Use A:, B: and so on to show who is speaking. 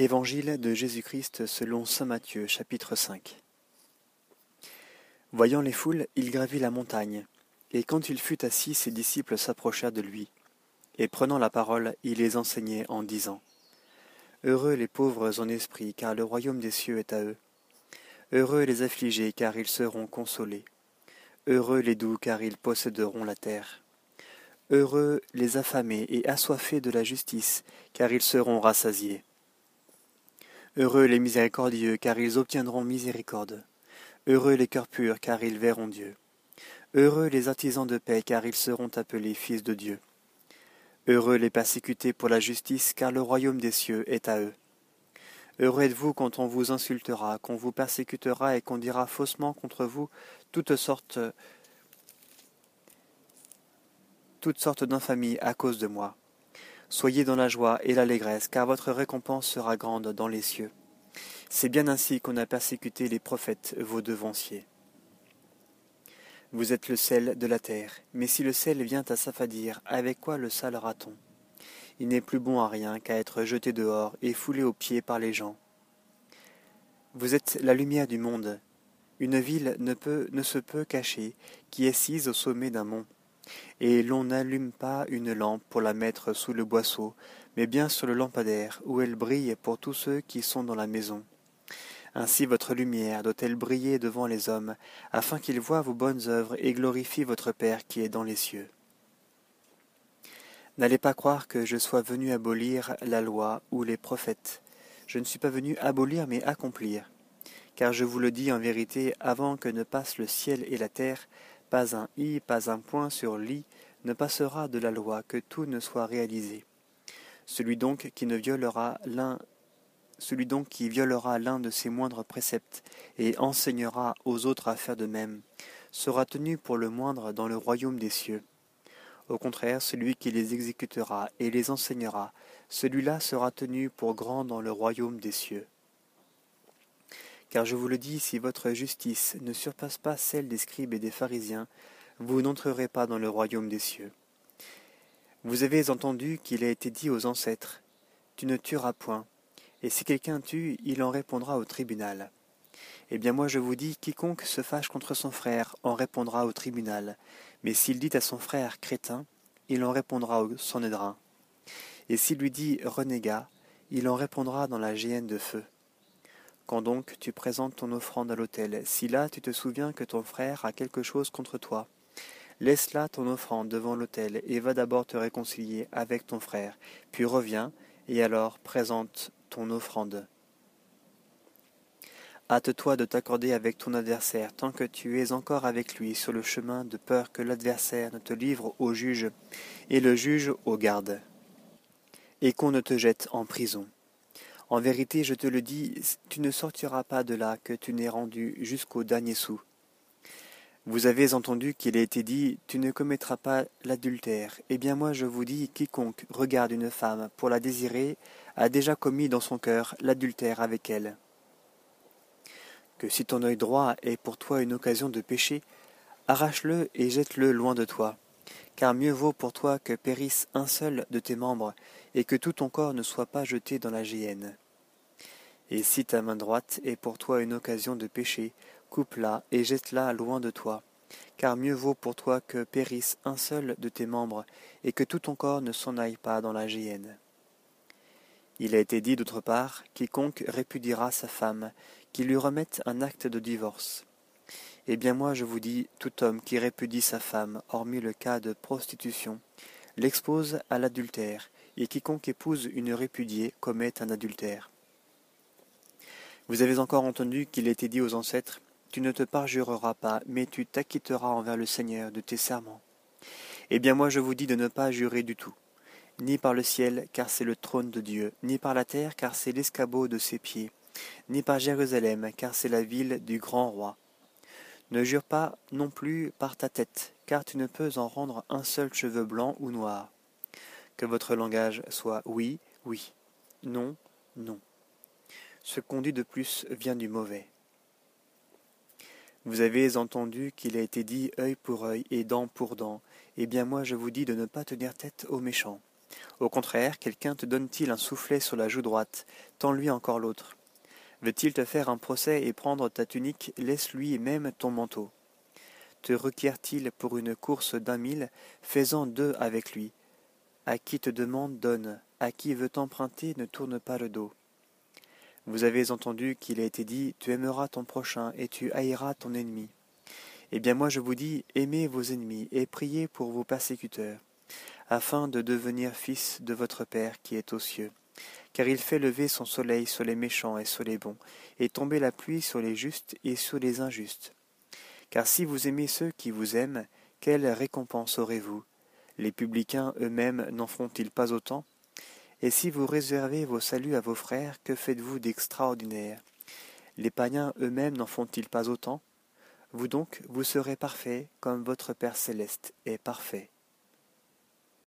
A: Évangile de Jésus-Christ selon saint Matthieu chapitre 5 Voyant les foules, il gravit la montagne, et quand il fut assis, ses disciples s'approchèrent de lui, et prenant la parole, il les enseignait en disant Heureux les pauvres en esprit, car le royaume des cieux est à eux. Heureux les affligés, car ils seront consolés. Heureux les doux, car ils posséderont la terre. Heureux les affamés et assoiffés de la justice, car ils seront rassasiés. Heureux les miséricordieux, car ils obtiendront miséricorde. Heureux les cœurs purs, car ils verront Dieu. Heureux les artisans de paix, car ils seront appelés fils de Dieu. Heureux les persécutés pour la justice, car le royaume des cieux est à eux. Heureux êtes-vous quand on vous insultera, qu'on vous persécutera et qu'on dira faussement contre vous toutes sortes, toutes sortes d'infamies à cause de moi. Soyez dans la joie et l'allégresse, car votre récompense sera grande dans les cieux. C'est bien ainsi qu'on a persécuté les prophètes, vos devanciers. Vous êtes le sel de la terre, mais si le sel vient à s'affadir, avec quoi le salera-t-on? Il n'est plus bon à rien qu'à être jeté dehors et foulé aux pieds par les gens. Vous êtes la lumière du monde. Une ville ne, peut, ne se peut cacher, qui est sise au sommet d'un mont et l'on n'allume pas une lampe pour la mettre sous le boisseau, mais bien sur le lampadaire, où elle brille pour tous ceux qui sont dans la maison. Ainsi votre lumière doit-elle briller devant les hommes, afin qu'ils voient vos bonnes œuvres et glorifient votre Père qui est dans les cieux. N'allez pas croire que je sois venu abolir la loi ou les prophètes. Je ne suis pas venu abolir mais accomplir. Car je vous le dis en vérité, avant que ne passent le ciel et la terre, pas un i, pas un point sur l'i ne passera de la loi que tout ne soit réalisé. Celui donc qui ne violera l'un celui donc qui violera l'un de ses moindres préceptes et enseignera aux autres à faire de même, sera tenu pour le moindre dans le royaume des cieux. Au contraire, celui qui les exécutera et les enseignera, celui-là sera tenu pour grand dans le royaume des cieux. Car je vous le dis, si votre justice ne surpasse pas celle des scribes et des pharisiens, vous n'entrerez pas dans le royaume des cieux. Vous avez entendu qu'il a été dit aux ancêtres, Tu ne tueras point, et si quelqu'un tue, il en répondra au tribunal. Eh bien moi je vous dis, quiconque se fâche contre son frère en répondra au tribunal, mais s'il dit à son frère crétin, il en répondra au Sanhédrin. Et s'il lui dit renégat, il en répondra dans la géhenne de feu. Quand donc tu présentes ton offrande à l'autel, si là tu te souviens que ton frère a quelque chose contre toi, laisse là ton offrande devant l'autel et va d'abord te réconcilier avec ton frère, puis reviens et alors présente ton offrande. Hâte-toi de t'accorder avec ton adversaire tant que tu es encore avec lui sur le chemin de peur que l'adversaire ne te livre au juge et le juge au garde, et qu'on ne te jette en prison. En vérité, je te le dis, tu ne sortiras pas de là que tu n'aies rendu jusqu'au dernier sou. Vous avez entendu qu'il a été dit, tu ne commettras pas l'adultère. Eh bien moi je vous dis, quiconque regarde une femme pour la désirer a déjà commis dans son cœur l'adultère avec elle. Que si ton œil droit est pour toi une occasion de pécher, arrache-le et jette-le loin de toi car mieux vaut pour toi que périsse un seul de tes membres, et que tout ton corps ne soit pas jeté dans la géhenne. Et si ta main droite est pour toi une occasion de pécher, coupe-la et jette-la loin de toi, car mieux vaut pour toi que périsse un seul de tes membres, et que tout ton corps ne s'en aille pas dans la géhenne. Il a été dit d'autre part, quiconque répudiera sa femme, qu'il lui remette un acte de divorce. Eh bien moi je vous dis, tout homme qui répudie sa femme, hormis le cas de prostitution, l'expose à l'adultère, et quiconque épouse une répudiée commet un adultère. Vous avez encore entendu qu'il était dit aux ancêtres, Tu ne te parjureras pas, mais tu t'acquitteras envers le Seigneur de tes serments. Eh bien moi je vous dis de ne pas jurer du tout, ni par le ciel, car c'est le trône de Dieu, ni par la terre, car c'est l'escabeau de ses pieds, ni par Jérusalem, car c'est la ville du grand roi ne jure pas non plus par ta tête, car tu ne peux en rendre un seul cheveu blanc ou noir. Que votre langage soit oui, oui, non, non. Ce qu'on dit de plus vient du mauvais. Vous avez entendu qu'il a été dit œil pour œil et dent pour dent. Eh bien moi je vous dis de ne pas tenir tête aux méchants. Au contraire, quelqu'un te donne-t-il un soufflet sur la joue droite, tends-lui encore l'autre. Veut-il te faire un procès et prendre ta tunique, laisse-lui même ton manteau. Te requiert-il pour une course d'un mille, fais-en deux avec lui. À qui te demande, donne, à qui veut t'emprunter, ne tourne pas le dos. Vous avez entendu qu'il a été dit, tu aimeras ton prochain et tu haïras ton ennemi. Eh bien moi je vous dis, aimez vos ennemis et priez pour vos persécuteurs, afin de devenir fils de votre Père qui est aux cieux car il fait lever son soleil sur les méchants et sur les bons, et tomber la pluie sur les justes et sur les injustes. Car si vous aimez ceux qui vous aiment, quelle récompense aurez-vous? Les publicains eux-mêmes n'en font-ils pas autant? Et si vous réservez vos saluts à vos frères, que faites-vous d'extraordinaire? Les païens eux-mêmes n'en font-ils pas autant? Vous donc, vous serez parfaits comme votre Père céleste est parfait.